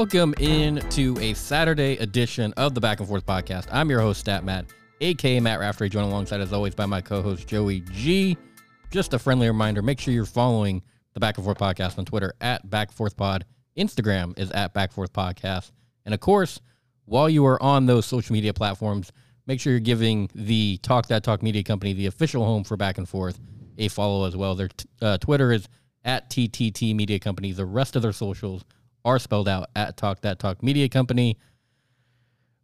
Welcome in to a Saturday edition of the Back and Forth Podcast. I'm your host, Stat Matt, aka Matt Raftery, joined alongside as always by my co-host Joey G. Just a friendly reminder: make sure you're following the Back and Forth Podcast on Twitter at Back Forth Pod. Instagram is at Back Forth Podcast, and of course, while you are on those social media platforms, make sure you're giving the Talk That Talk Media Company, the official home for Back and Forth, a follow as well. Their t- uh, Twitter is at TTT Media Company. The rest of their socials are spelled out at Talk That Talk Media Company.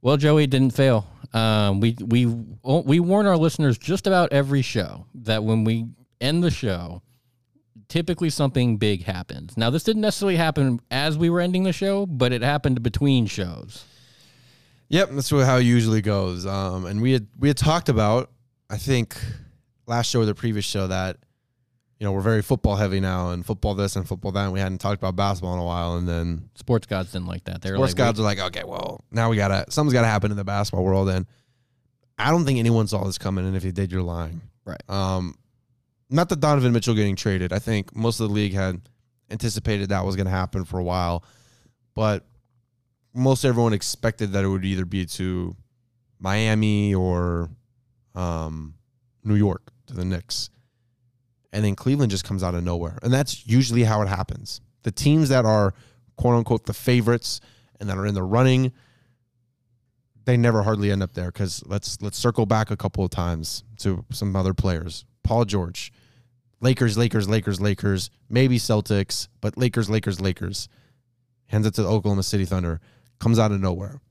Well, Joey didn't fail. Um, we we we warn our listeners just about every show that when we end the show, typically something big happens. Now, this didn't necessarily happen as we were ending the show, but it happened between shows. Yep, that's how it usually goes. Um, and we had we had talked about, I think, last show or the previous show that, you know, we're very football heavy now and football this and football that. And we hadn't talked about basketball in a while, and then Sports gods didn't like that. They were sports like, gods are like, okay, well, now we gotta something's gotta happen in the basketball world, and I don't think anyone saw this coming. And if you did, you're lying. Right. Um, not that Donovan Mitchell getting traded. I think most of the league had anticipated that was going to happen for a while, but most everyone expected that it would either be to Miami or um, New York to the Knicks. And then Cleveland just comes out of nowhere. And that's usually how it happens. The teams that are quote unquote the favorites and that are in the running, they never hardly end up there because let's let's circle back a couple of times to some other players. Paul George, Lakers, Lakers, Lakers, Lakers, maybe Celtics, but Lakers, Lakers, Lakers. Hands it to the Oklahoma City Thunder, comes out of nowhere.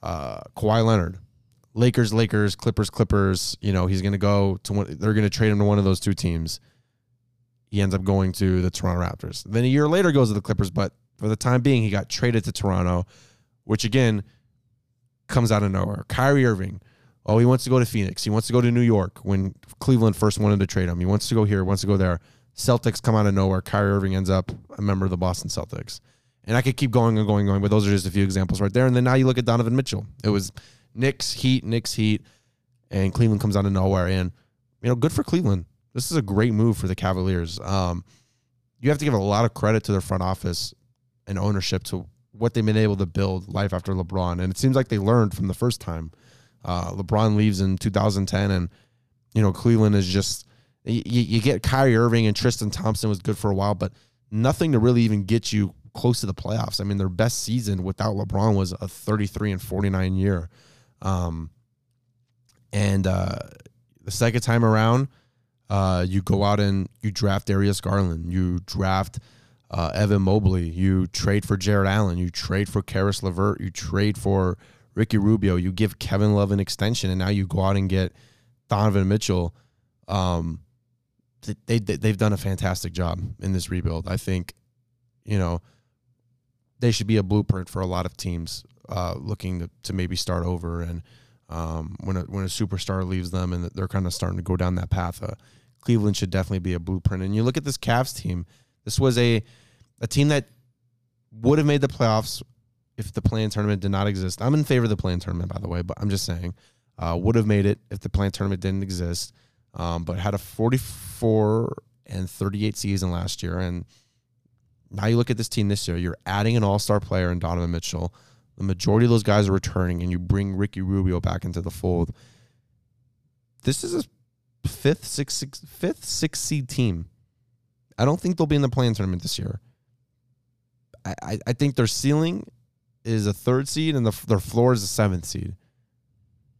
Uh, Kawhi Leonard, Lakers, Lakers, Clippers, Clippers. You know he's going to go to one. They're going to trade him to one of those two teams. He ends up going to the Toronto Raptors. Then a year later goes to the Clippers, but for the time being, he got traded to Toronto, which again comes out of nowhere. Kyrie Irving, Oh, he wants to go to Phoenix. He wants to go to New York when Cleveland first wanted to trade him. He wants to go here, wants to go there. Celtics come out of nowhere. Kyrie Irving ends up a member of the Boston Celtics. And I could keep going and going and going, but those are just a few examples right there. And then now you look at Donovan Mitchell. It was Knicks, Heat, Knicks, Heat, and Cleveland comes out of nowhere. And, you know, good for Cleveland. This is a great move for the Cavaliers. Um, you have to give a lot of credit to their front office and ownership to what they've been able to build life after LeBron. And it seems like they learned from the first time. Uh, LeBron leaves in 2010, and you know Cleveland is just you, you get Kyrie Irving and Tristan Thompson was good for a while, but nothing to really even get you close to the playoffs. I mean, their best season without LeBron was a 33 and 49 year. Um, and uh, the second time around, uh, you go out and you draft Darius Garland, you draft uh, Evan Mobley, you trade for Jarrett Allen, you trade for Caris LeVert, you trade for Ricky Rubio, you give Kevin Love an extension, and now you go out and get Donovan Mitchell. Um, they, they they've done a fantastic job in this rebuild. I think, you know, they should be a blueprint for a lot of teams uh, looking to, to maybe start over. And um, when a, when a superstar leaves them and they're kind of starting to go down that path, uh, Cleveland should definitely be a blueprint. And you look at this Cavs team. This was a a team that would have made the playoffs if the play-in tournament did not exist. I'm in favor of the play-in tournament, by the way, but I'm just saying, uh, would have made it if the play-in tournament didn't exist. Um, but had a 44 and 38 season last year, and now you look at this team this year. You're adding an all-star player in Donovan Mitchell. The majority of those guys are returning, and you bring Ricky Rubio back into the fold. This is a fifth, sixth, sixth, fifth, sixth seed team. I don't think they'll be in the play-in tournament this year. I, I, I think their ceiling is a third seed and the, their floor is a seventh seed.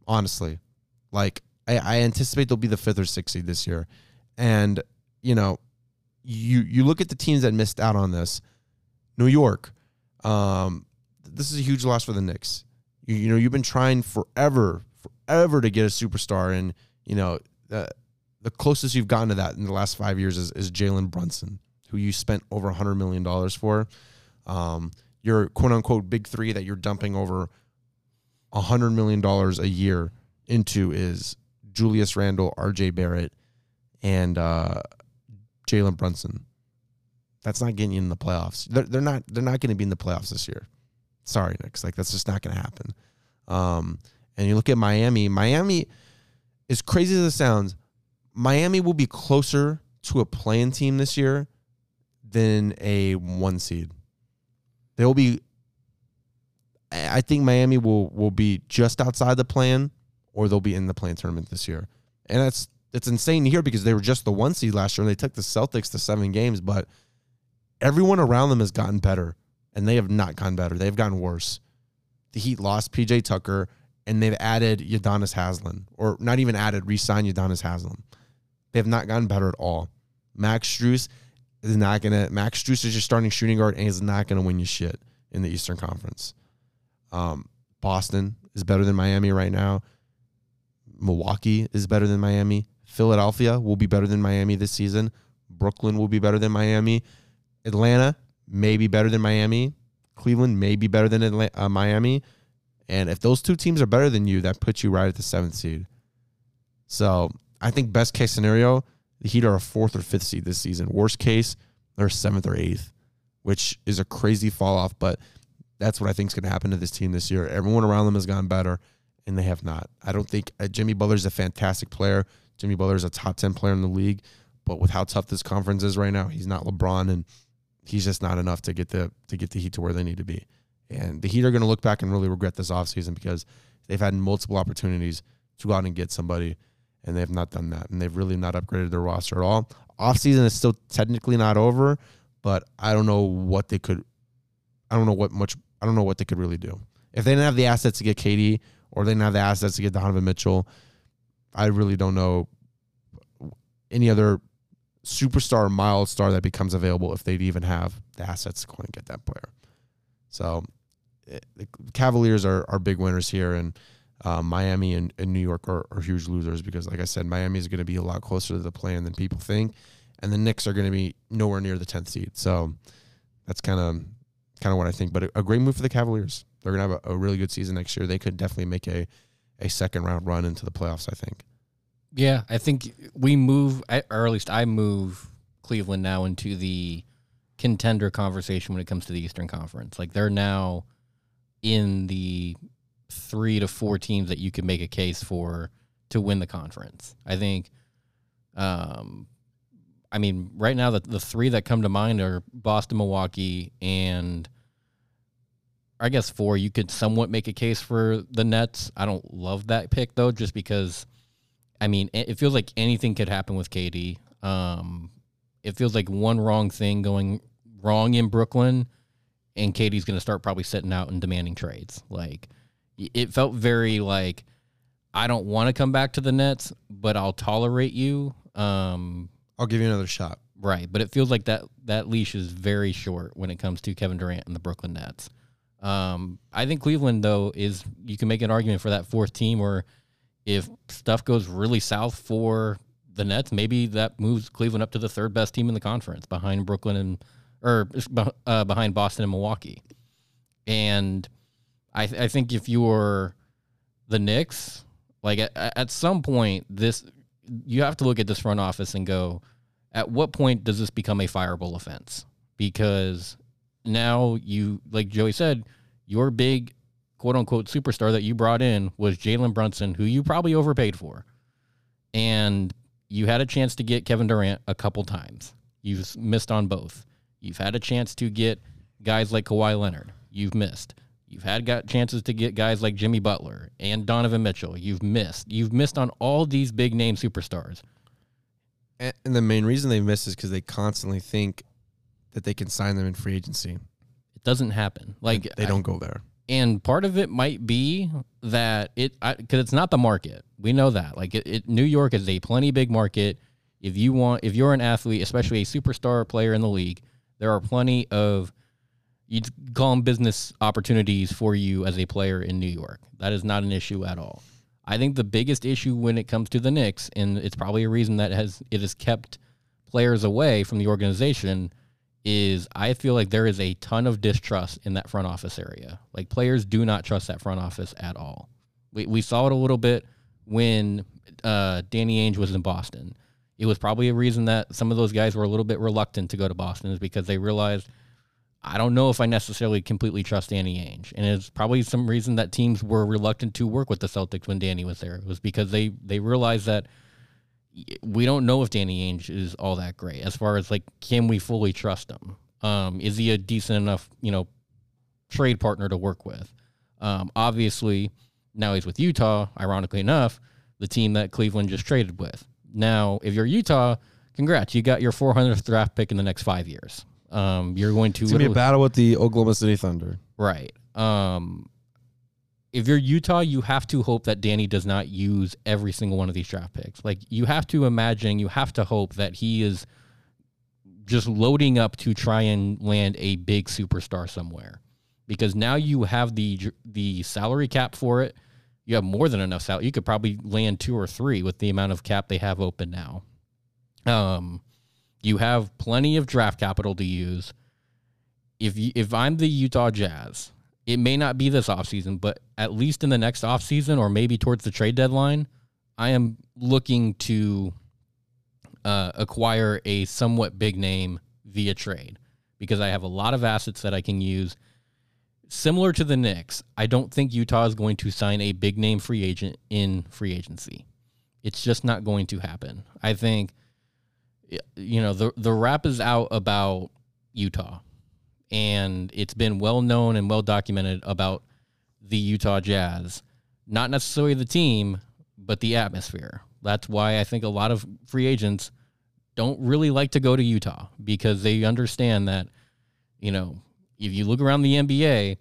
Honestly, like I, I anticipate they'll be the fifth or sixth seed this year, and you know, you you look at the teams that missed out on this. New York, um, this is a huge loss for the Knicks. You, you know, you've been trying forever, forever to get a superstar, and you know, the the closest you've gotten to that in the last five years is, is Jalen Brunson, who you spent over hundred million dollars for. Um, your quote unquote big three that you're dumping over hundred million dollars a year into is Julius Randle, RJ Barrett, and uh, Jalen Brunson. That's not getting you in the playoffs. They're, they're not. They're not going to be in the playoffs this year. Sorry, Knicks. Like that's just not going to happen. Um, and you look at Miami. Miami, as crazy as it sounds, Miami will be closer to a playing team this year than a one seed. They'll be I think Miami will will be just outside the play-in, or they'll be in the play-in tournament this year, and that's it's insane to hear because they were just the one seed last year and they took the Celtics to seven games, but everyone around them has gotten better, and they have not gotten better. They've gotten worse. The Heat lost PJ Tucker, and they've added Udonis Haslem, or not even added, re-signed Udonis Haslem. They have not gotten better at all. Max Strus is not gonna. Max Strus is your starting shooting guard, and he's not gonna win you shit in the Eastern Conference. Um, Boston is better than Miami right now. Milwaukee is better than Miami. Philadelphia will be better than Miami this season. Brooklyn will be better than Miami. Atlanta may be better than Miami. Cleveland may be better than Atlanta, uh, Miami. And if those two teams are better than you, that puts you right at the seventh seed. So I think best case scenario, the Heat are a fourth or fifth seed this season. Worst case, they're seventh or eighth, which is a crazy fall off. But that's what I think is going to happen to this team this year. Everyone around them has gone better, and they have not. I don't think uh, Jimmy Butler's a fantastic player. Jimmy Butler is a top 10 player in the league, but with how tough this conference is right now, he's not LeBron and he's just not enough to get the to get the Heat to where they need to be. And the Heat are going to look back and really regret this offseason because they've had multiple opportunities to go out and get somebody and they have not done that. And they've really not upgraded their roster at all. Offseason is still technically not over, but I don't know what they could I don't know what much I don't know what they could really do. If they didn't have the assets to get KD or they didn't have the assets to get Donovan Mitchell, I really don't know any other superstar, mild star that becomes available if they'd even have the assets to go and get that player. So the Cavaliers are, are big winners here, and uh, Miami and, and, New York are, are, huge losers because, like I said, Miami is going to be a lot closer to the play-in than people think, and the Knicks are going to be nowhere near the tenth seed. So that's kind of kind of what I think. But a, a, great move for the Cavaliers. They're going to have a, a really good season next year. They could definitely make a a second round run into the playoffs. I think. Yeah, I think we move, or at least I move Cleveland now into the contender conversation when it comes to the Eastern Conference. Like they're now in the three to four teams that you can make a case for to win the conference. I think. Um, I mean, right now the the three that come to mind are Boston, Milwaukee, and I guess four. You could somewhat make a case for the Nets. I don't love that pick though, just because. I mean, it feels like anything could happen with KD. Um, it feels like one wrong thing going wrong in Brooklyn, and KD's going to start probably sitting out and demanding trades. Like, it felt very like I don't want to come back to the Nets, but I'll tolerate you. Um, I'll give you another shot. Right, but it feels like that that leash is very short when it comes to Kevin Durant and the Brooklyn Nets. Um, I think Cleveland though is you can make an argument for that fourth team, or if stuff goes really south for the Nets, maybe that moves Cleveland up to the third best team in the conference behind Brooklyn and or uh, behind Boston and Milwaukee. And I, th- I think if you're the Knicks, like at, at some point, this you have to look at this front office and go, at what point does this become a fireable offense? Because now you, like Joey said, your big quote unquote superstar that you brought in was Jalen Brunson, who you probably overpaid for. And you had a chance to get Kevin Durant a couple times. You've missed on both. You've had a chance to get guys like Kawhi Leonard. You've missed. You've had got chances to get guys like Jimmy Butler and Donovan Mitchell. You've missed. You've missed on all these big name superstars. And, the main reason they miss is because they constantly think that they can sign them in free agency. It doesn't happen. Like they don't I, go there. And part of it might be that it because it's not the market. We know that. Like it, it, New York is a plenty big market. If you want, if you're an athlete, especially a superstar player in the league, there are plenty of you'd call them business opportunities for you as a player in New York. That is not an issue at all. I think the biggest issue when it comes to the Knicks, and it's probably a reason that has it has kept players away from the organization, is I feel like there is a ton of distrust in that front office area. Like players do not trust that front office at all. We we saw it a little bit when uh, Danny Ainge was in Boston. It was probably a reason that some of those guys were a little bit reluctant to go to Boston is because they realized I don't know if I necessarily completely trust Danny Ainge, and it's probably some reason that teams were reluctant to work with the Celtics when Danny was there. It was because they they realized that we don't know if Danny Ainge is all that great as far as like can we fully trust him? Um, is he a decent enough you know trade partner to work with? Um, obviously, now he's with Utah. Ironically enough, the team that Cleveland just traded with. Now, if you're Utah, congrats, you got your 400th draft pick in the next five years. Um, you're going to gonna be a battle with the Oklahoma City Thunder. Right. Um, if you're Utah, you have to hope that Danny does not use every single one of these draft picks. Like you have to imagine, you have to hope that he is just loading up to try and land a big superstar somewhere, because now you have the the salary cap for it. You have more than enough salary. You could probably land two or three with the amount of cap they have open now. Um, you have plenty of draft capital to use if you, if I'm the Utah Jazz, it may not be this offseason, but at least in the next offseason or maybe towards the trade deadline, I am looking to uh, acquire a somewhat big name via trade because I have a lot of assets that I can use. Similar to the Knicks, I don't think Utah is going to sign a big name free agent in free agency. It's just not going to happen. I think, you know, the the rap is out about Utah and it's been well known and well documented about the Utah Jazz, not necessarily the team, but the atmosphere. That's why I think a lot of free agents don't really like to go to Utah because they understand that, you know, if you look around the NBA,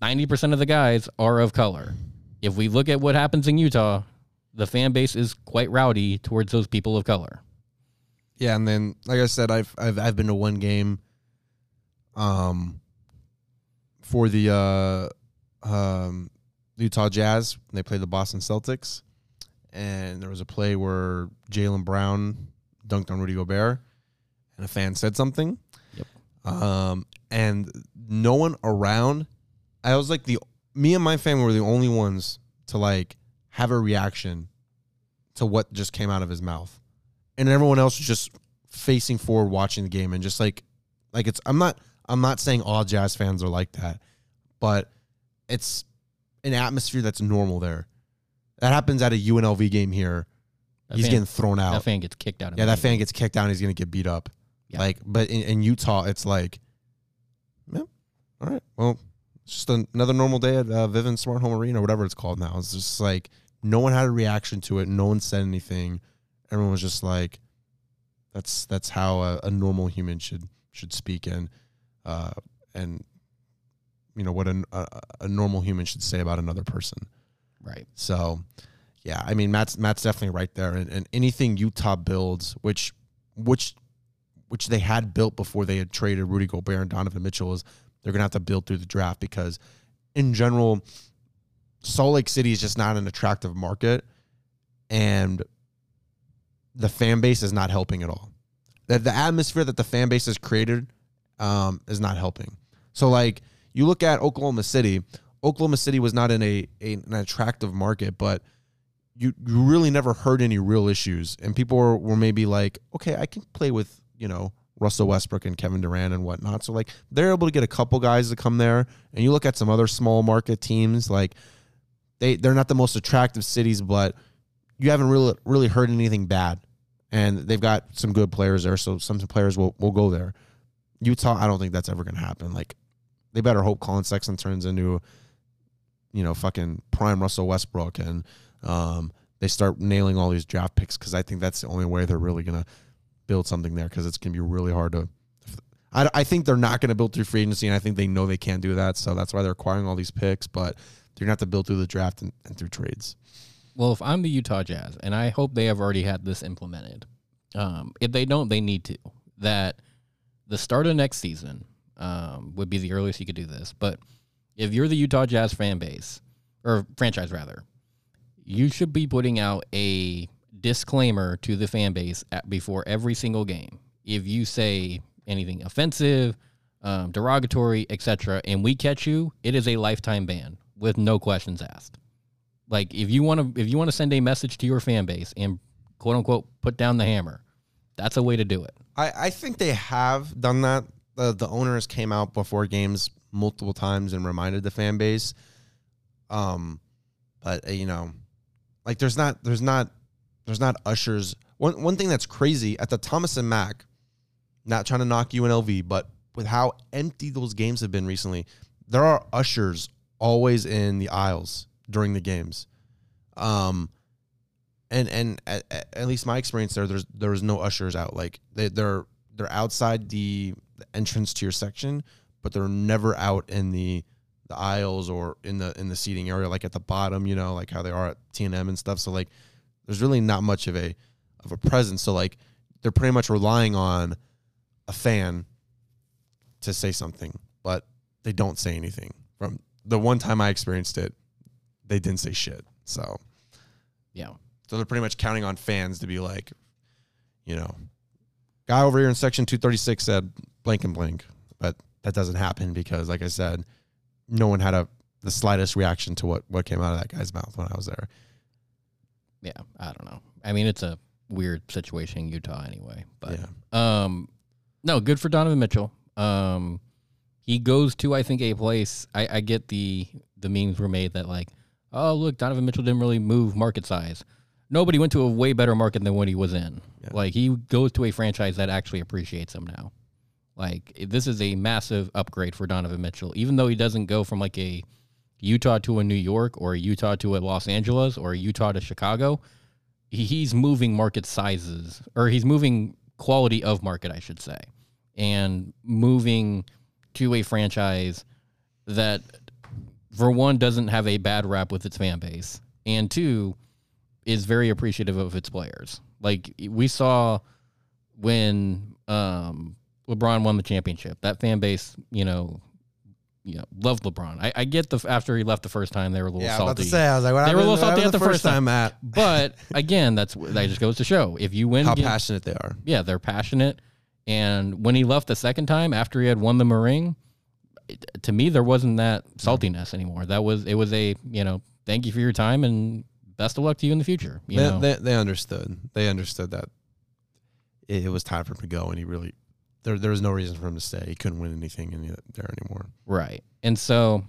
90% of the guys are of color. If we look at what happens in Utah, the fan base is quite rowdy towards those people of color. Yeah, and then like I said, I've I've I've been to one game um for the uh um Utah Jazz they played the Boston Celtics. And there was a play where Jaylen Brown dunked on Rudy Gobert and a fan said something. Yep. Um and no one around I was like the me and my family were the only ones to like have a reaction to what just came out of his mouth. And everyone else was just facing forward watching the game and just like like it's I'm not I'm not saying all jazz fans are like that, but it's an atmosphere that's normal there. That happens at a UNLV game here. That he's fan- getting thrown out. That fan gets kicked out. yeah, that fan gets kicked down. He's gonna get beat up. Yeah. Like, but in, in Utah, it's like, yeah, all right, well, it's just an- another normal day at uh, Vivint Smart Home Arena or whatever it's called now. It's just like no one had a reaction to it. No one said anything. Everyone was just like, that's that's how a, a normal human should should speak and uh and you know what an, a, a normal human should say about another person. right. So, yeah, I mean Matt's Matt's definitely right there, and, and anything Utah builds, which which which they had built before they had traded Rudy Gobert and Donovan Mitchell, is they're gonna have to build through the draft because, in general, Salt Lake City is just not an attractive market, and the fan base is not helping at all. The, the atmosphere that the fan base has created um, is not helping. So, like, you look at Oklahoma City. Oklahoma City was not in a, a an attractive market, but you you really never heard any real issues, and people were, were maybe like, okay, I can play with you know Russell Westbrook and Kevin Durant and whatnot. So like they're able to get a couple guys to come there, and you look at some other small market teams, like they they're not the most attractive cities, but you haven't really really heard anything bad, and they've got some good players there, so some players will will go there. Utah, I don't think that's ever gonna happen. Like they better hope Collin Sexton turns into you know, fucking prime Russell Westbrook and um, they start nailing all these draft picks because I think that's the only way they're really going to build something there because it's going to be really hard to. I, I think they're not going to build through free agency, and I think they know they can't do that. So that's why they're acquiring all these picks, but they're going to have to build through the draft and, and through trades. Well, if I'm the Utah Jazz, and I hope they have already had this implemented, um, if they don't, they need to. That the start of next season um, would be the earliest you could do this. But if you're the Utah Jazz fan base, or franchise rather, you should be putting out a disclaimer to the fan base at, before every single game. If you say anything offensive, um, derogatory, etc., and we catch you, it is a lifetime ban with no questions asked. Like if you want to, if you want to send a message to your fan base and quote unquote put down the hammer, that's a way to do it. I, I think they have done that. The, the owners came out before games multiple times and reminded the fan base. Um, but uh, you know, like there's not there's not there's not ushers. One one thing that's crazy at the Thomas and Mack, not trying to knock UNLV, but with how empty those games have been recently, there are ushers always in the aisles during the games. Um, and and at, at least my experience there, there's there was no ushers out. Like they they're they're outside the, the entrance to your section, but they're never out in the the aisles or in the in the seating area, like at the bottom. You know, like how they are at T and M and stuff. So like, there's really not much of a of a presence. So like, they're pretty much relying on a fan to say something, but they don't say anything. From the one time I experienced it, they didn't say shit. So Yeah. So they're pretty much counting on fans to be like, you know, guy over here in section 236 said blank and blank. But that doesn't happen because, like I said, no one had a the slightest reaction to what, what came out of that guy's mouth when I was there. Yeah. I don't know. I mean, it's a weird situation in Utah anyway. But yeah. um, no, good for Donovan Mitchell. Um, he goes to I think a place. I, I get the the memes were made that like, oh look, Donovan Mitchell didn't really move market size. Nobody went to a way better market than what he was in. Yeah. Like he goes to a franchise that actually appreciates him now. Like this is a massive upgrade for Donovan Mitchell, even though he doesn't go from like a Utah to a New York or a Utah to a Los Angeles or a Utah to Chicago. He's moving market sizes or he's moving quality of market, I should say, and moving to a franchise that, for one, doesn't have a bad rap with its fan base, and two, is very appreciative of its players. Like we saw when um, LeBron won the championship, that fan base, you know, you know, loved LeBron. I, I get the after he left the first time, they were a little Yeah, I was about salty. to say, I was like, They were a little salty at the first time. Matt. but again, that's that just goes to show if you win, How ga- passionate they are. yeah, they're passionate. And when he left the second time after he had won the ring, to me there wasn't that saltiness anymore. That was it was a you know thank you for your time and best of luck to you in the future. You They, know, they, they understood. They understood that it, it was time for him to go, and he really there there was no reason for him to stay. He couldn't win anything in the, there anymore. Right. And so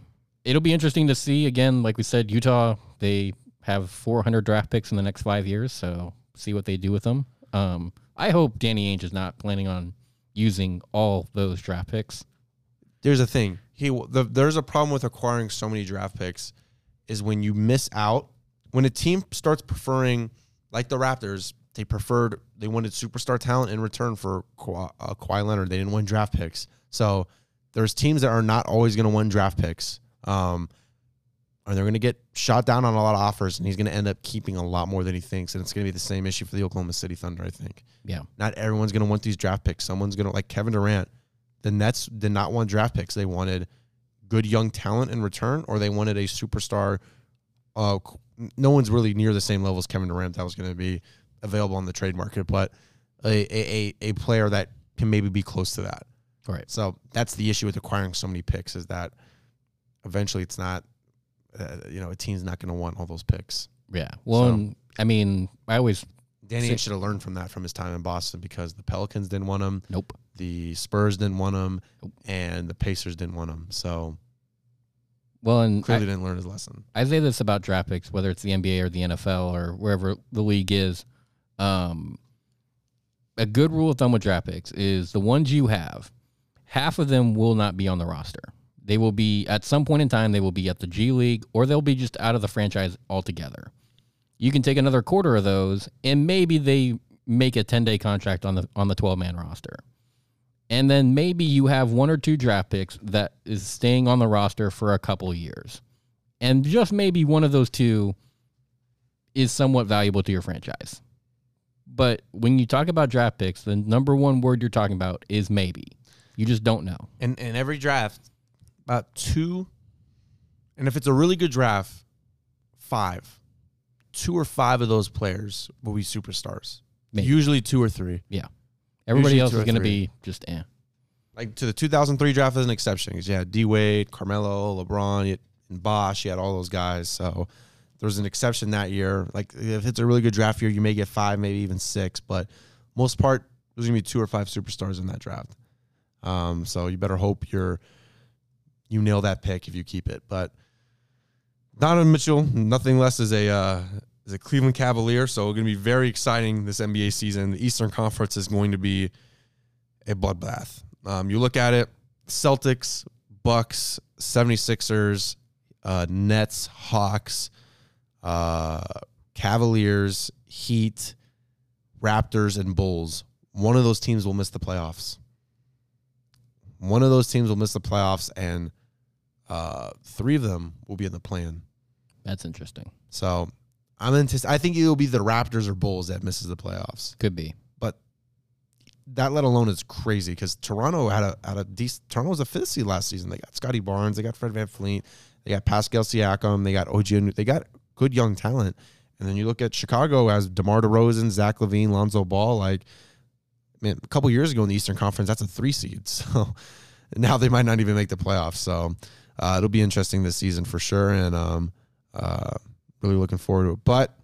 it'll be interesting to see again, like we said, Utah, they have 400 draft picks in the next five years. So see what they do with them. Um, I hope Danny Ainge is not planning on using all those draft picks. There's a thing. He the, there's a problem with acquiring so many draft picks is when you miss out when a team starts preferring like the Raptors. They preferred they wanted superstar talent in return for Kawhi, uh, Kawhi Leonard. They didn't win draft picks. So there's teams that are not always going to win draft picks. Um, or they're going to get shot down on a lot of offers, and he's going to end up keeping a lot more than he thinks. And it's going to be the same issue for the Oklahoma City Thunder, I think. Yeah. Not everyone's going to want these draft picks. Someone's going to, like Kevin Durant, the Nets did not want draft picks. They wanted good young talent in return, or they wanted a superstar. Uh, no one's really near the same level as Kevin Durant that was going to be available on the trade market, but a, a, a, player that can maybe be close to that. Right. So that's the issue with acquiring so many picks is that eventually it's not, uh, you know, a team's not going to want all those picks. Yeah. Well, So- and, I mean, I always, Danny Ainge should have learned from that from his time in Boston because the Pelicans didn't want him, nope. the Spurs didn't want him, Nope. and the Pacers didn't want him. So Well, and clearly I, didn't learn his lesson. I say this about draft picks, whether it's the NBA or the NFL or wherever the league is. Um, a good rule of thumb with draft picks is the ones you have, half of them will not be on the roster. They will be at some point in time. They will be at the G League, or they'll be just out of the franchise altogether. You can take another quarter of those, and maybe they make a ten day contract on the on the twelve man roster, and then maybe you have one or two draft picks that is staying on the roster for a couple years and just maybe one of those two is somewhat valuable to your franchise. But when you talk about draft picks, the number one word you're talking about is maybe. You just don't know. And in every draft, about two, and if it's a really good draft, five, two or five of those players will be superstars. Maybe. Usually two or three. Everybody Usually else two is going to be just eh. like to the 2003 draft as an exception because you had D Wade, Carmelo, LeBron, you had, and Bosh. You had all those guys. So there was an exception that year. Like if it's a really good draft year, you may get five, maybe even six, but most part there's gonna be two or five superstars in that draft. Um, so you better hope you're you nail that pick if you keep it. But Donovan Mitchell, nothing less is a uh, is a Cleveland Cavalier. So it's gonna be very exciting this NBA season. The Eastern Conference is going to be a bloodbath. Um, you look at it, Celtics, Bucks, 76ers, uh, Nets, Hawks, uh, Cavaliers, Heat, Raptors, and Bulls. One of those teams will miss the playoffs. One of those teams will miss the playoffs, and uh, three of them will be in the play-in. That's interesting. So I'm antici- I think it will be the Raptors or Bulls that misses the playoffs. Could be. But that let alone is crazy because Toronto had a had a decent. Toronto was a fifth seed last season. They got Scottie Barnes, they got Fred VanVleet, they got Pascal Siakam, they got OG, they got good young talent. And then you look at Chicago as DeMar DeRozan, Zach LaVine, Lonzo Ball. Like, man, a couple years ago in the Eastern Conference, that's a three seed. So now they might not even make the playoffs. So uh, it'll be interesting this season for sure, and um, uh, really looking forward to it. But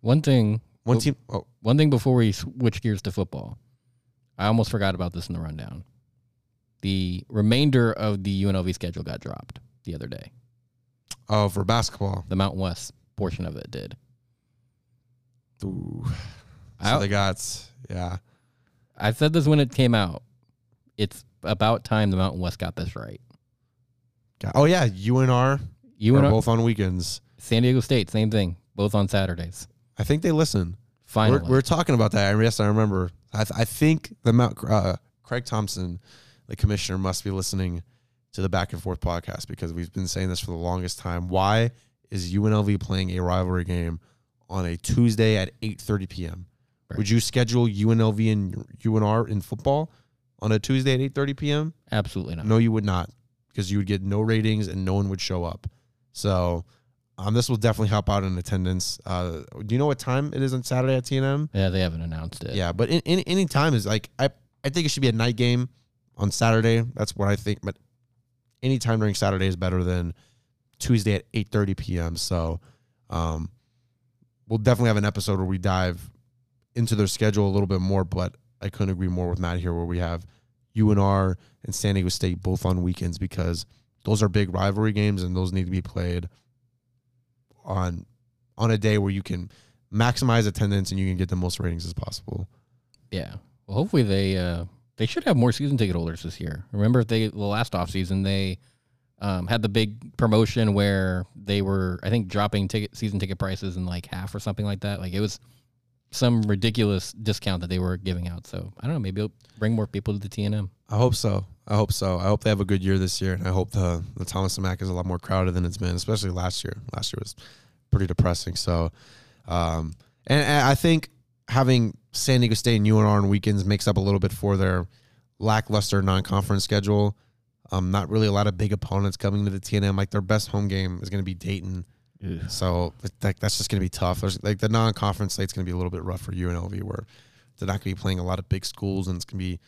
One thing. one team, oh, One thing before we switch gears to football, I almost forgot about this in the rundown. The remainder of the UNLV schedule got dropped the other day. oh, for basketball, The Mountain West portion of it did. Ooh. I- so they got yeah. I said this when it came out. It's about time the Mountain West got this right. Oh yeah, UNR and both on weekends. San Diego State, same thing, both on Saturdays. I think they listen. Finally, We're, we're talking about that. And yes, I remember. I, th- I think the Mount uh, Craig Thompson, the commissioner, must be listening to the Back and Forth podcast because we've been saying this for the longest time. Why is UNLV playing a rivalry game on a Tuesday at eight thirty p.m.? Right. Would you schedule UNLV and UNR in football on a Tuesday at eight thirty p.m.? absolutely not. No, you would not, because you would get no ratings and no one would show up. So, um, this will definitely help out in attendance. Uh, do you know what time it is on Saturday at TNM? Yeah, they haven't announced it. Yeah, but in, in, any time is like I I think it should be a night game on Saturday. That's what I think. But any time during Saturday is better than Tuesday at eight thirty p.m. So, um, we'll definitely have an episode where we dive into their schedule a little bit more. But I couldn't agree more with Matt here, where we have UNR and San Diego State both on weekends because those are big rivalry games and those need to be played on on a day where you can maximize attendance and you can get the most ratings as possible. Yeah. Well, hopefully they uh they should have more season ticket holders this year. Remember they the last off season they um, had the big promotion where they were I think dropping ticket season ticket prices in like half or something like that. Like it was some ridiculous discount that they were giving out. So I don't know, maybe it'll bring more people to the TNM. I hope so. I hope so. I hope they have a good year this year, and I hope the the Thomas and Mack is a lot more crowded than it's been, especially last year. Last year was pretty depressing. So, um, and, and I think having San Diego State and UNR on weekends makes up a little bit for their lackluster non-conference schedule. Um, not really a lot of big opponents coming to the TNM. Like their best home game is going to be Dayton. So that, that's just going to be tough. There's, like the non-conference slate's going to be a little bit rough for UNLV, where they're not going to be playing a lot of big schools, and it's going to be,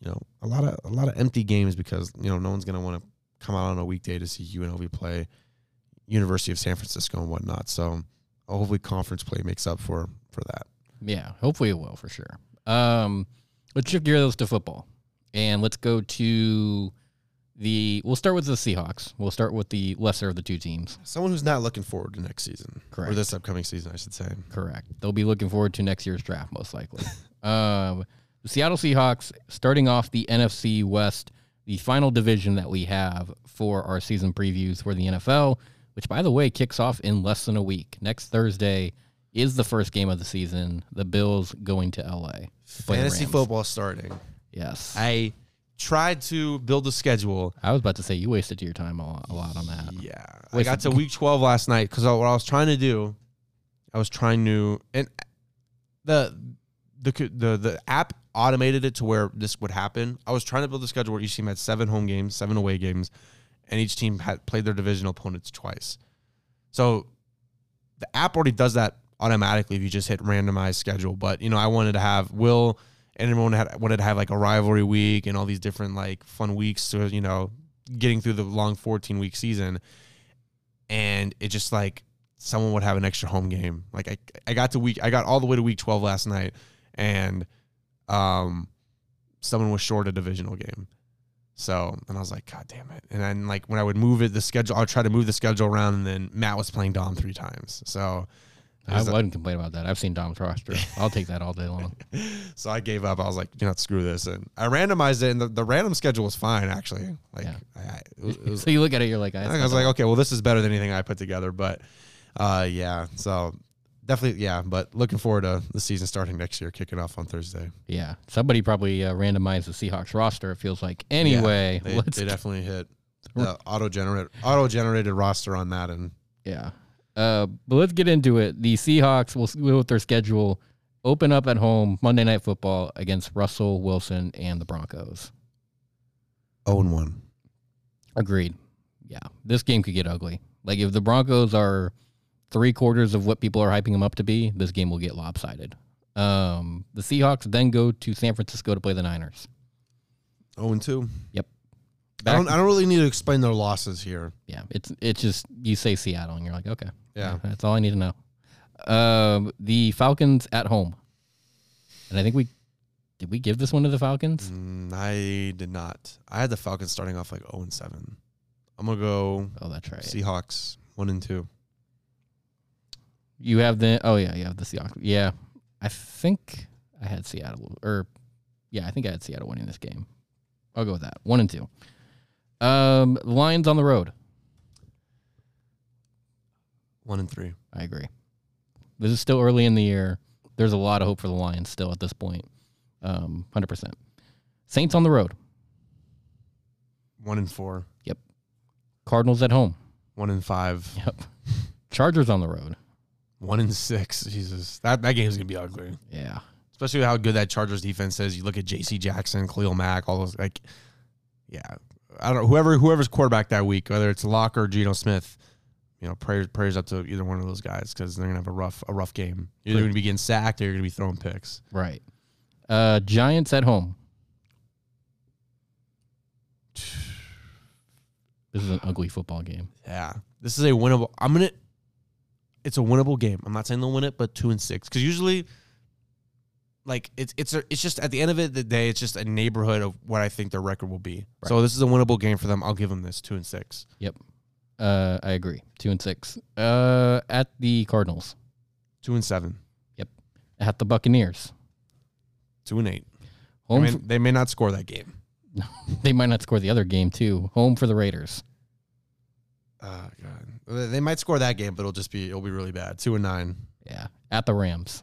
you know, a lot of a lot of empty games because you know no one's going to want to come out on a weekday to see UNLV play University of San Francisco and whatnot. So hopefully, conference play makes up for for that. Yeah, hopefully it will for sure. Um, let's shift gears to football, and let's go to the. We'll start with the Seahawks. We'll start with the lesser of the two teams. Someone who's not looking forward to next season or this upcoming season, I should say. Correct. They'll be looking forward to next year's draft, most likely. um, the Seattle Seahawks, starting off the NFC West, the final division that we have for our season previews for the NFL, which, by the way, kicks off in less than a week. Next Thursday is the first game of the season. The Bills going to LA. to Fantasy football starting. Yes. I, tried to build a schedule. I was about to say you wasted your time a lot, a lot on that. Yeah, I got to week twelve last night because what I was trying to do, I was trying to and the the the the app automated it to where this would happen. I was trying to build a schedule where each team had seven home games, seven away games, and each team had played their divisional opponents twice. So the app already does that automatically if you just hit randomized schedule. But you know, I wanted to have Will and everyone had wanted to have like a rivalry week and all these different like fun weeks to you know getting through the long 14 week season and it just like someone would have an extra home game like I, I got to week i got all the way to week 12 last night and um someone was short a divisional game so and i was like god damn it and then like when i would move it the schedule i'll try to move the schedule around and then matt was playing dom three times so I wouldn't complain about that. I've seen Dom's roster. I'll take that all day long. So I gave up. I was like, you know, screw this, and I randomized it, and the, the random schedule was fine actually. Like, Yeah. I, I, it was, it was so you look at it, you're like, I was like, okay, well, this is better than anything I put together. But uh, yeah, so definitely, yeah. But looking forward to the season starting next year, kicking off on Thursday. yeah. Somebody probably uh, randomized the Seahawks roster. It feels like. Anyway, They, let's they definitely hit the auto generate auto generated roster on that, and Yeah. Uh, but let's get into it. The Seahawks will what their schedule open up at home Monday Night Football against Russell Wilson and the Broncos. own one. Agreed. Yeah, this game could get ugly. Like if the Broncos are three quarters of what people are hyping them up to be, this game will get lopsided. Um, the Seahawks then go to San Francisco to play the Niners. Oh, and two. Yep. I don't. I don't really need to explain their losses here. Yeah, it's it's just you say Seattle and you're like, okay, Yeah. that's all I need to know. Um, the Falcons at home, and I think we did we give this one to the Falcons. Mm, I did not. I had the Falcons starting off like zero and seven. I'm gonna go Oh, that's right. Seahawks one and two. You have the oh yeah, you have the Seahawks. Yeah, I think I had Seattle or yeah, I think I had Seattle winning this game. I'll go with that. One and two. Um, Lions on the road. One and three. I agree. This is still early in the year. There's a lot of hope for the Lions still at this point. Um, hundred percent. Saints on the road. One and four. Yep. Cardinals at home. One and five. Yep. Chargers on the road. One in six. Jesus, that that game's gonna be ugly. Yeah. Especially how good that Chargers defense is. You look at J.C. Jackson, Khalil Mack, all those like, yeah. I don't know whoever whoever's quarterback that week, whether it's Lock or Geno Smith. You know, prayers prayers up to either one of those guys because they're gonna have a rough a rough game. You're either gonna be getting sacked or you're gonna be throwing picks. Right. Uh, Giants at home. This is an ugly football game. Yeah, this is a winnable. I'm gonna. It's a winnable game. I'm not saying they'll win it, but two and six because usually, like it's it's a, it's just at the end of it the day, it's just a neighborhood of what I think their record will be. So this is a winnable game for them. I'll give them this two and six. Yep. Uh, I agree. Two and six. Uh, at the Cardinals. Two and seven. Yep. At the Buccaneers. Two and eight. I Home. mean, they may not score that game. f- they might not score the other game too. Home for the Raiders. Oh god, they might score that game, but it'll just be it'll be really bad. Two and nine. Yeah. At the Rams.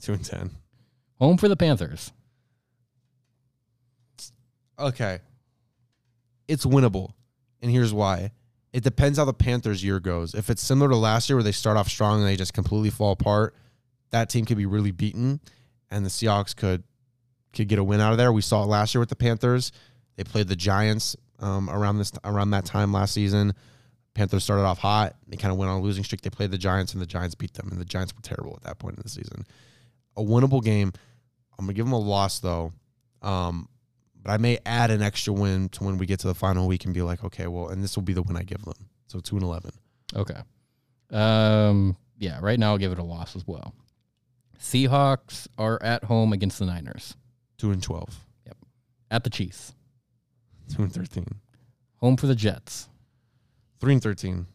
Two and ten. Home for the Panthers. Okay. It's winnable. And here's why. It depends how the Panthers year goes. If it's similar to last year where they start off strong and they just completely fall apart, that team could be really beaten and the Seahawks could could get a win out of there. We saw it last year with the Panthers. They played the Giants um, around this around that time last season. Panthers started off hot. They kind of went on a losing streak. They played the Giants and the Giants beat them and the Giants were terrible at that point in the season. A winnable game. I'm gonna give them a loss though. Um, but I may add an extra win to when we get to the final week and be like, okay, well, and this will be the win I give them. So two and eleven. Okay. Um. Yeah. Right now, I'll give it a loss as well. Seahawks are at home against the Niners. Two and twelve. Yep. At the Chiefs. Two and thirteen. Home for the Jets. Three and thirteen.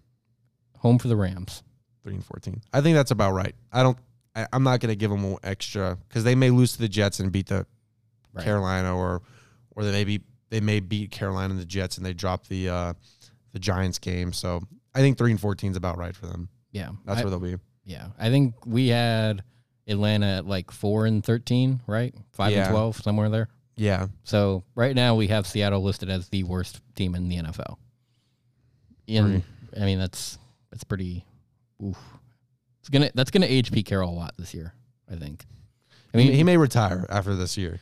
Home for the Rams. Three and fourteen. I think that's about right. I don't. I, I'm not going to give them extra because they may lose to the Jets and beat the Right. Carolina, or or they may be they may beat Carolina and the Jets and they drop the uh, the Giants game. So I think three and fourteen is about right for them. Yeah. That's I- where they'll be. Yeah, I think we had Atlanta at like four and thirteen, right? Five Yeah. and twelve, somewhere there. Yeah. So right now we have Seattle listed as the worst team in the NFL. And I mean that's that's pretty. Oof. It's gonna that's gonna age Pete Carroll a lot this year. I think. I mean, he may retire after this year.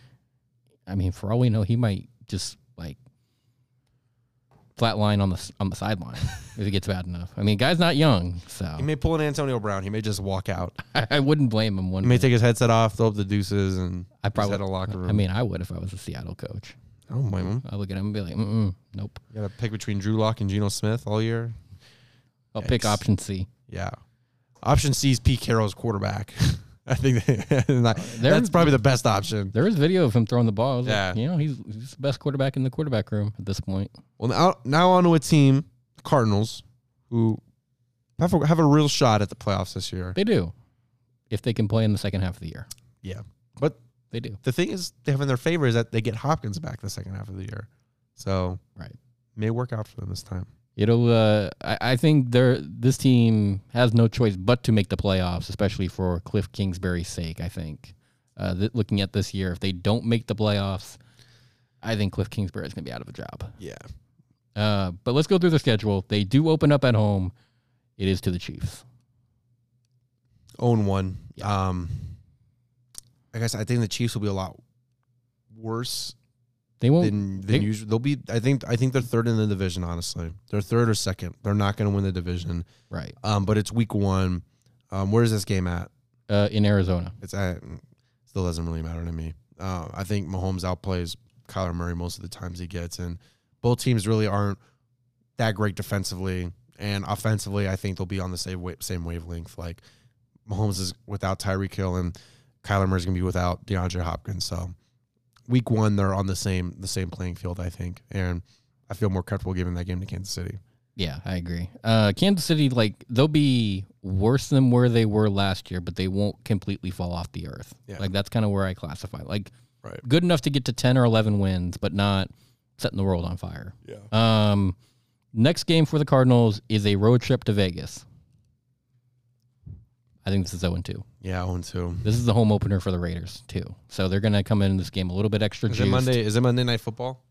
I mean, for all we know, he might just like flatline on the on the sideline if it gets bad enough. I mean, guy's not young, so He may pull an Antonio Brown. He may just walk out. I, I wouldn't blame him one. He may bit. take his headset off, throw up the deuces, and I probably head a locker room. I mean, I would if I was a Seattle coach. I don't blame him. I look at him and be like, Mm-mm, nope. You got to pick between Drew Lock and Geno Smith all year. I'll pick Yikes. option C. Yeah. Option C is Pete Carroll's quarterback. I think that- uh, There- that's probably the best option. There is video of him throwing the ball. I was like, Yeah. you know, he's, he's the best quarterback in the quarterback room at this point. Well, now now on to a team, the Cardinals, who have a, have a real shot at the playoffs this year. They do. if they can play in the second half of the year. Yeah. But They do. the thing is, they have in their favor is that they get Hopkins back the second half of the year. So, Right. may work out for them this time. It'll. Uh, I, I think they're this team has no choice but to make the playoffs, especially for Cliff Kingsbury's sake. I think. Uh, th- looking at this year, if they don't make the playoffs, I think Cliff Kingsbury is going to be out of a job. Yeah. Uh, but let's go through the schedule. They do open up at home. It is to the Chiefs. Own one. Yeah. Um, I guess I think the Chiefs will be a lot worse They won't. than than they- usual. They'll be. I think. I think they're third in the division. Honestly, they're third or second. They're not going to win the division. right. Um, but it's week one. Um, where is this game at? Uh, in Arizona. It's at. Still doesn't really matter to me. Uh, I think Mahomes outplays Kyler Murray most of the times he gets, and both teams really aren't that great defensively and offensively. I think they'll be on the same wa- same wavelength. Like Mahomes is without Tyreek Hill, and Kyler Murray's gonna be without DeAndre Hopkins. So week one, they're on the same the same playing field. I think, and I feel more comfortable giving that game to Kansas City. Yeah, I agree. Uh, Kansas City, like they'll be worse than where they were last year, but they won't completely fall off the earth. Yeah. Like that's kind of where I classify. Like Right. good enough to get to ten or eleven wins, but not setting the world on fire. Yeah. Um, next game for the Cardinals is a road trip to Vegas. I think this is 0 2. Yeah, I own two. This is the home opener for the Raiders, too. So they're going to come in this game a little bit extra Is juiced. it Monday? Is it Monday Night Football?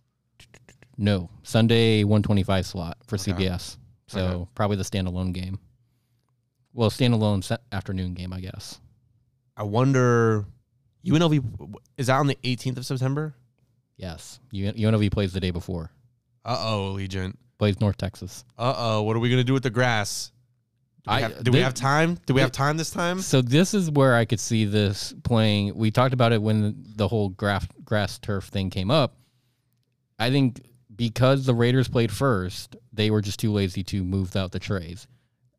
No, Sunday 125 slot for Okay. CBS. So Okay. probably the standalone game. Well, standalone afternoon game, I guess. I wonder. UNLV is that on the 18th of September? Yes. UNLV plays the day before. Uh oh, Allegiant. Plays North Texas. Uh oh, what are we gonna do with the grass? Do we, I- have, do we have time? Do we they- have time this time? So this is where I could see this playing. We talked about it when the whole grass grass turf thing came up. I think because the Raiders played first, they were just too lazy to move out the trays.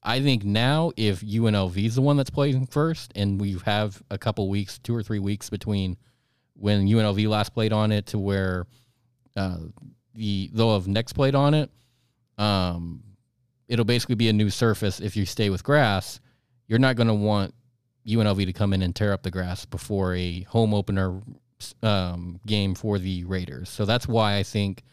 I think now if UNLV is the one that's playing first, and we have a couple weeks, two or three weeks between when UNLV last played on it to where uh, the they'll have next played on it. Um, it'll basically be a new surface if you stay with grass you're not going to want UNLV to come in and tear up the grass before a home opener um, game for the Raiders. So that's why I think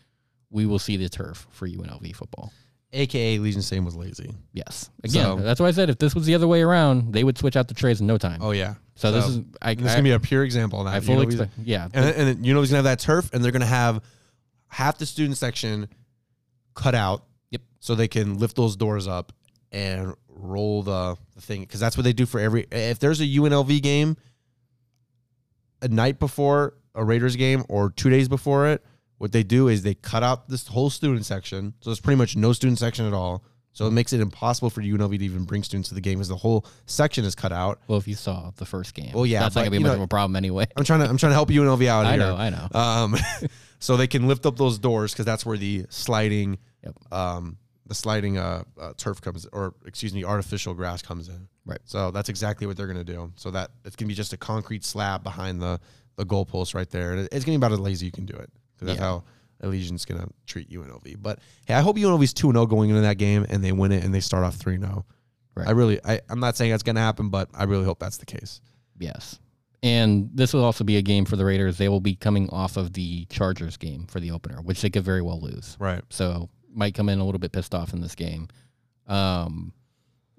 we will see the turf for UNLV football. AKA Legion Same was lazy. Yes. Again, So- that's why I said if this was the other way around, they would switch out the trays in no time. Oh yeah. so, this is I, This is I, gonna be a pure example of that. I fully expect. Yeah. and and UNLV's gonna have that turf, and they're gonna have half the student section cut out. So they can lift those doors up and roll the, the thing because that's what they do for every. If there's a UNLV game, a night before a Raiders game or two days before it, what they do is they cut out this whole student section. So there's pretty much no student section at all. So it makes it impossible for UNLV to even bring students to the game because the whole section is cut out. well, if you saw the first game, Well, yeah, that's not gonna be much know- of a problem anyway. I'm trying to I'm trying to help UNLV out here. I here. know, I know. Um, so they can lift up those doors because that's where the sliding, Yep. um, the sliding uh, uh, turf comes, or excuse me, artificial grass comes in. Right. So that's exactly what they're gonna do. So that it's gonna be just a concrete slab behind the the goalpost right there, and it's gonna be about as lazy you can do it because that's Yeah. how Allegiant's gonna treat UNLV. But hey, I hope UNLV's two 0 going into that game and they win it and they start off three 0 Right. I really, I, I'm not saying that's gonna happen, but I really hope that's the case. Yes. And this will also be a game for the Raiders. They will be coming off of the Chargers game for the opener, which they could very well lose. Right. So might come in a little bit pissed off in this game. Um,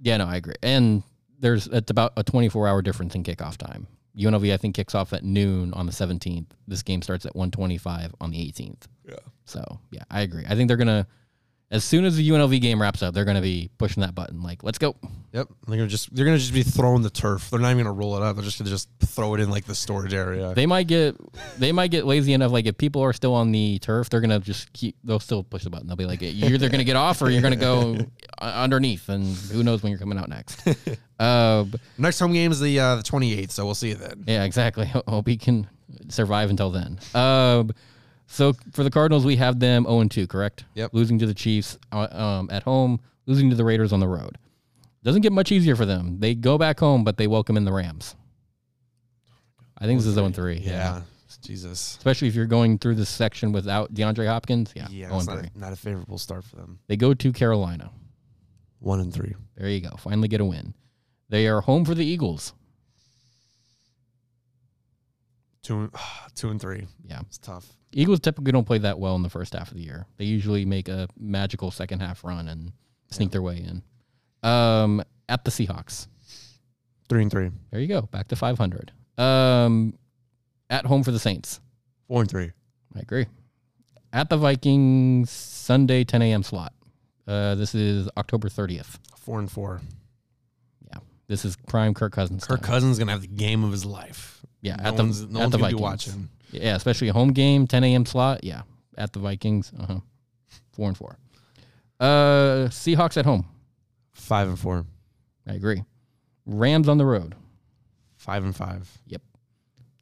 yeah, no, I agree. And there's it's about a 24 hour difference in kickoff time. UNLV I think kicks off at noon on the 17th. This game starts at 125 on the 18th. Yeah. So yeah, I agree. I think they're gonna as soon as the UNLV game wraps up, they're gonna be pushing that button like let's go. Yep, they're gonna just they're gonna just be throwing the turf. They're not even gonna roll it up. They're just gonna just throw it in like the storage area. They might get they might get lazy enough. Like if people are still on the turf, they're gonna just keep. They'll still push the button. They'll be like, you're either gonna get off or you're gonna go underneath, and who knows when you're coming out next. Uh, Next home game is the uh, the 28th, so we'll see you then. yeah, exactly. Hope he can survive until then. Uh, so for the Cardinals, we have them 0 2, correct? Yep. Losing to the Chiefs uh, um, at home, losing to the Raiders on the road. Doesn't get much easier for them. They go back home, but they welcome in the Rams. I think this is 0 3. Yeah, Jesus. especially if you're going through this section without DeAndre Hopkins. Yeah, Yeah, going it's not a, not a favorable start for them. They go to Carolina. One and three. There you go. Finally get a win. They are home for the Eagles. Two and two and three. Yeah. It's tough. Eagles typically don't play that well in the first half of the year. They usually make a magical second half run and sneak their way in. Um, at the Seahawks. Three and three. There you go. Back to 500. Um, at home for the Saints. Four and three. I agree. At the Vikings, Sunday, 10 a.m. slot. Uh, this is October 30th. Four and four. Yeah. This is prime Kirk Cousins. Kirk time. Cousins gonna have the game of his life. Yeah. No at the, one's, no at the Vikings. watching. Yeah. Especially a home game, 10 a.m. slot. Yeah. At the Vikings. Uh huh. Four and four. Uh, Seahawks at home. Five and four. I agree. Rams on the road. Five and five. Yep.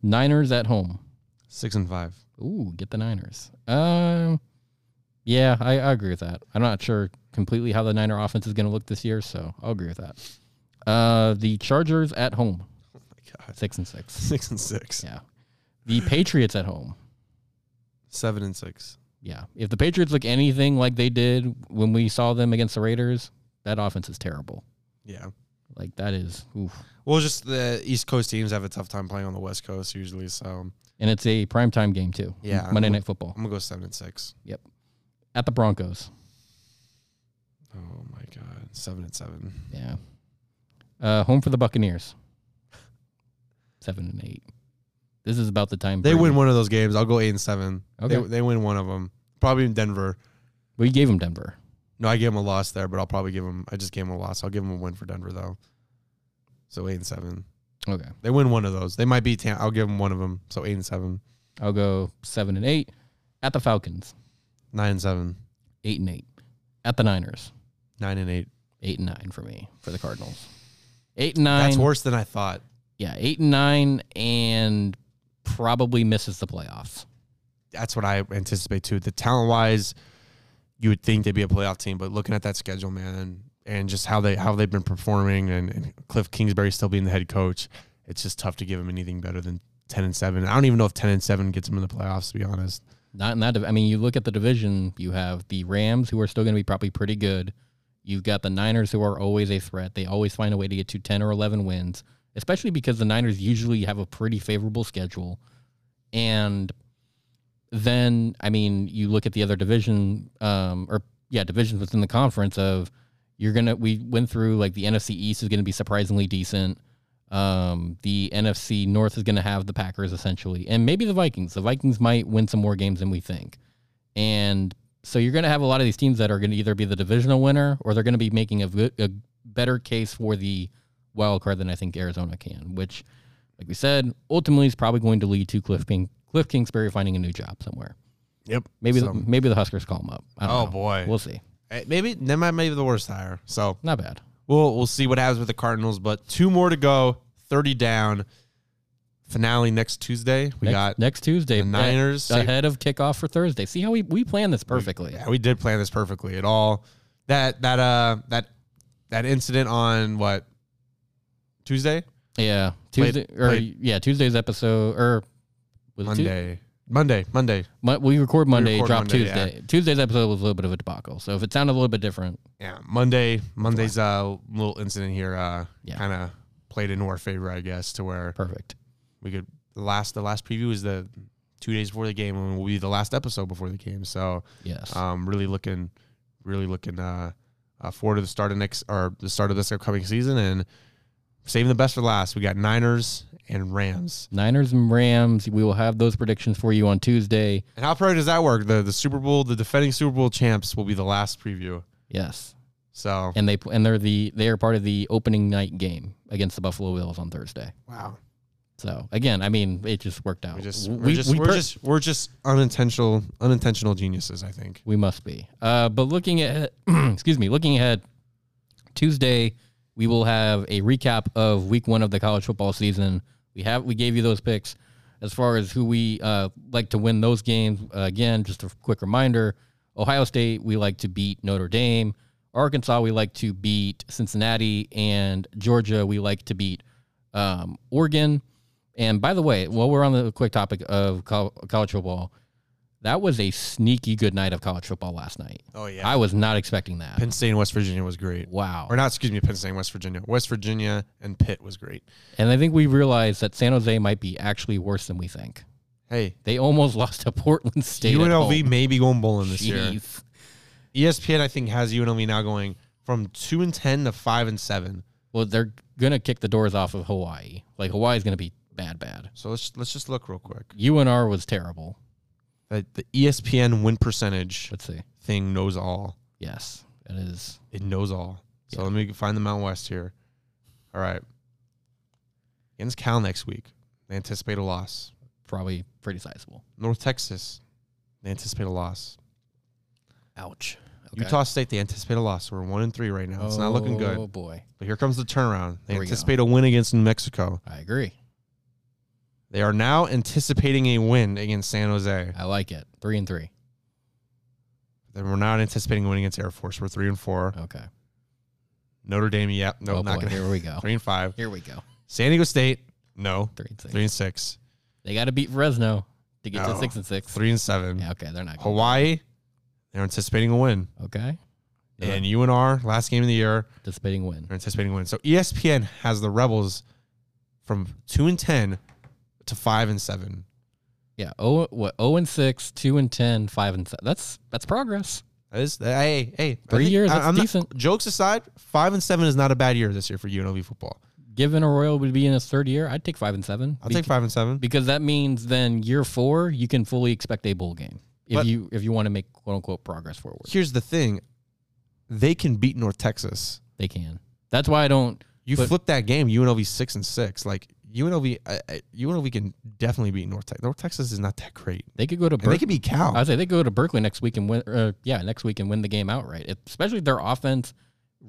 Niners at home. Six and five. Ooh, get the Niners. Um, yeah, I, I agree with that. I'm not sure completely how the Niner offense is going to look this year, so I'll agree with that. Uh, the Chargers at home, god. six and six. Six and six. Yeah. The Patriots at home. Seven and six. Yeah. If the Patriots look anything like they did when we saw them against the Raiders, that offense is terrible. Yeah. Like that is, oof. Well, just the East Coast teams have a tough time playing on the West Coast usually. So And it's a primetime game too. Yeah, Monday I'm- Night Football I'm gonna go seven and six. Yep. at the Broncos. Oh my god. Seven and seven. Yeah. Uh, home for the Buccaneers. Seven and eight. This is about the time They win one of those games. I'll go eight and seven. Okay. They, they win one of them. Probably in Denver. We gave them Denver. No, I gave them a loss there, but I'll probably give them. I just gave them a loss. I'll give them a win for Denver though. So eight and seven. Okay. They win one of those. They might beat. Tam- I'll give them one of them. So eight and seven. I'll go seven and eight. At the Falcons, Nine and seven. eight and eight. At the Niners, Nine and eight. eight and nine for me for the Cardinals. Eight and nine. That's worse than I thought. Yeah, eight and nine, and probably misses the playoffs. That's what I anticipate too. The talent wise, you would think they'd be a playoff team, but looking at that schedule, man, and, just how they how they've been performing, and, and Cliff Kingsbury still being the head coach, it's just tough to give them anything better than ten and seven. I don't even know if ten and seven gets them in the playoffs. To be honest, Not in that. I mean, you look at the division. You have the Rams, who are still going to be probably pretty good. You've got the Niners, who are always a threat. They always find a way to get to ten or eleven wins, especially because the Niners usually have a pretty favorable schedule. And then, I mean, you look at the other division, um, or yeah, divisions within the conference. Of you're gonna, we went through like the NFC East is going to be surprisingly decent. Um, the NFC North is going to have the Packers essentially, and maybe the Vikings. The Vikings might win some more games than we think, and so you're going to have a lot of these teams that are going to either be the divisional winner or they're going to be making a, a better case for the wild card than I think Arizona can. Which, like we said, ultimately is probably going to lead to Cliff King, Cliff Kingsbury finding a new job somewhere. yep. Maybe So- the, maybe the Huskers call him up. I don't oh know. boy, we'll see. Eh, maybe that might be the worst hire. So Not bad. we'll we'll see what happens with the Cardinals. But two more to go. Thirty down. Finale next Tuesday. We next, got next Tuesday. the Niners. ahead of kickoff for Thursday. See how we we plan this perfectly. Yeah, we did plan this perfectly. It all that that uh that that incident on what Tuesday, Yeah, Played- Tuesday or played- yeah, Tuesday's episode or was it Tu- Monday, Monday, Monday. Mon- we record Monday, record drop Monday, Tuesday. Tuesday's episode was a little bit of a debacle. So if it sounded a little bit different, Yeah, Monday. Monday's uh little incident here uh Yeah. kind of played into our favor, I guess, to where perfect. we could the last the last preview is the two days before the game and will be the last episode before the game. So Yes. um really looking really looking uh, uh forward to the start of next or the start of this upcoming season and saving the best for last. We got Niners and Rams. Niners and Rams. We will have those predictions for you on Tuesday. And how probably does that work? The the Super Bowl, the defending Super Bowl champs will be the last preview. Yes, So and they and they're the they are part of the opening night game against the Buffalo Bills on Thursday. wow, So again, I mean, it just worked out. we just We- we're just we we're per- just we're just unintentional unintentional geniuses. I think. We must be. Uh, but looking at, excuse me, looking ahead, Tuesday we will have a recap of Week One of the college football season. We have we gave you those picks as far as who we uh, like to win those games. Uh, again, just a quick reminder: Ohio State we like to beat Notre Dame. Arkansas we like to beat Cincinnati, and Georgia we like to beat um, Oregon. And by the way, while we're on the quick topic of college football, That was a sneaky good night of college football last night. Oh yeah. I was not expecting that. Penn State and West Virginia was great. wow. Or not, excuse me, Penn State and West Virginia. West Virginia and Pitt was great. And I think we realized that San Jose might be actually worse than we think. Hey, They almost lost to Portland State. at UNLV may be going bowling this year. ESPN, I think, has UNLV now going from two and ten to five and seven. Well, they're gonna kick the doors off of Hawaii. Like Hawaii's gonna be bad, bad. So let's let's just look real quick. UNR was terrible. The, the E ESPN win percentage Let's see. thing knows all. Yes, it is. It knows all. So Yeah. let me find the Mountain West here. All right. Against Cal next week, they anticipate a loss. Probably pretty sizable. North Texas, they anticipate a loss. Ouch. Utah State, they anticipate a loss. We're one and three right now. It's not looking good. Oh boy, But here comes the turnaround. They Here we go. anticipate a win against New Mexico. I agree. They are now anticipating a win against San Jose. I like it. Three and three. Then we're not anticipating a win against Air Force. We're three and four. Okay. Notre Dame, yep. No, oh not boy, gonna. here we go. Three and five. Here we go. San Diego State, no. Three and six. Three and six. They got to beat Fresno to get No. to six and six. Three and seven. Yeah, okay, they're not. Hawaii, they're anticipating a win. Okay. And UNR, last game of the year, anticipating win. they're anticipating win. So ESPN has the Rebels from two and ten to five and seven. Yeah. Oh, what? Oh and six, two and ten, five and seven. That's that's progress. That is, hey, hey, Three years, that's I'm not- decent. jokes aside, five and seven is not a bad year this year for UNLV football. Given Arroyo would be in his third year, I'd take five and seven. I'll take five and seven. because that means then year four you can fully expect a bowl game if But- you if you want to make quote unquote progress forward. Here's the thing: they can beat North Texas. They can. That's why I don't. You flip that game, UNLV six and six. Like UNLV, uh, uh, UNLV can definitely beat North Texas. North Texas is not that great, They could go to and they could beat Cal. I would say they could go to Berkeley next week and win. Uh, yeah, next week and win the game outright. If, especially if their offense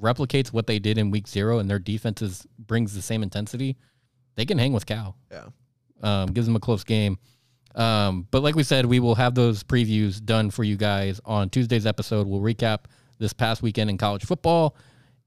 replicates what they did in week zero and their defense is, brings the same intensity. They can hang with Cal. Yeah. um, gives them a close game. Um, but like we said, we will have those previews done for you guys on Tuesday's episode. We'll recap this past weekend in college football,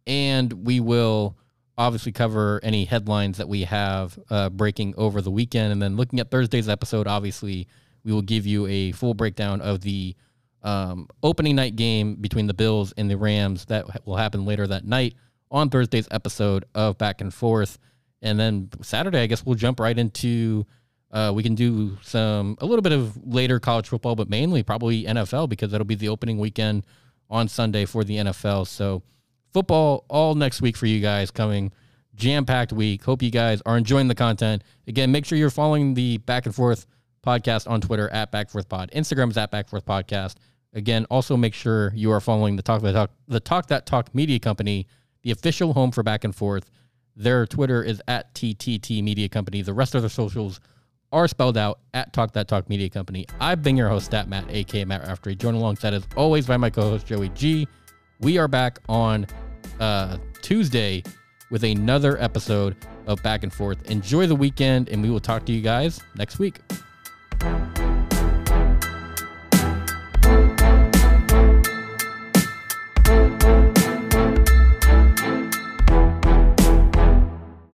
and we will obviously cover any headlines that we have uh, breaking over the weekend. And then looking at Thursday's episode, obviously, we will give you a full breakdown of the um, opening night game between the Bills and the Rams that will happen later that night on Thursday's episode of Back and Forth. And then Saturday, I guess we'll jump right into. Uh, we can do some a little bit of later college football, but mainly probably NFL because that'll be the opening weekend on Sunday for the NFL. So football all next week for you guys coming jam packed week. Hope you guys are enjoying the content. Again, make sure you're following the Back and Forth podcast on Twitter at Back Forth Pod. Instagram is at Back Forth Podcast. Again, also make sure you are following the Talk That Talk, the Talk That Talk Media Company, the official home for Back and Forth. Their Twitter is at TTT Media Company. The rest of their socials are spelled out at Talk That Talk Media Company. I've been your host, Stat Matt, aka Matt Raftery, joined alongside as always by my co-host Joey G. We are back on uh, Tuesday with another episode of Back and Forth. Enjoy the weekend, and we will talk to you guys next week.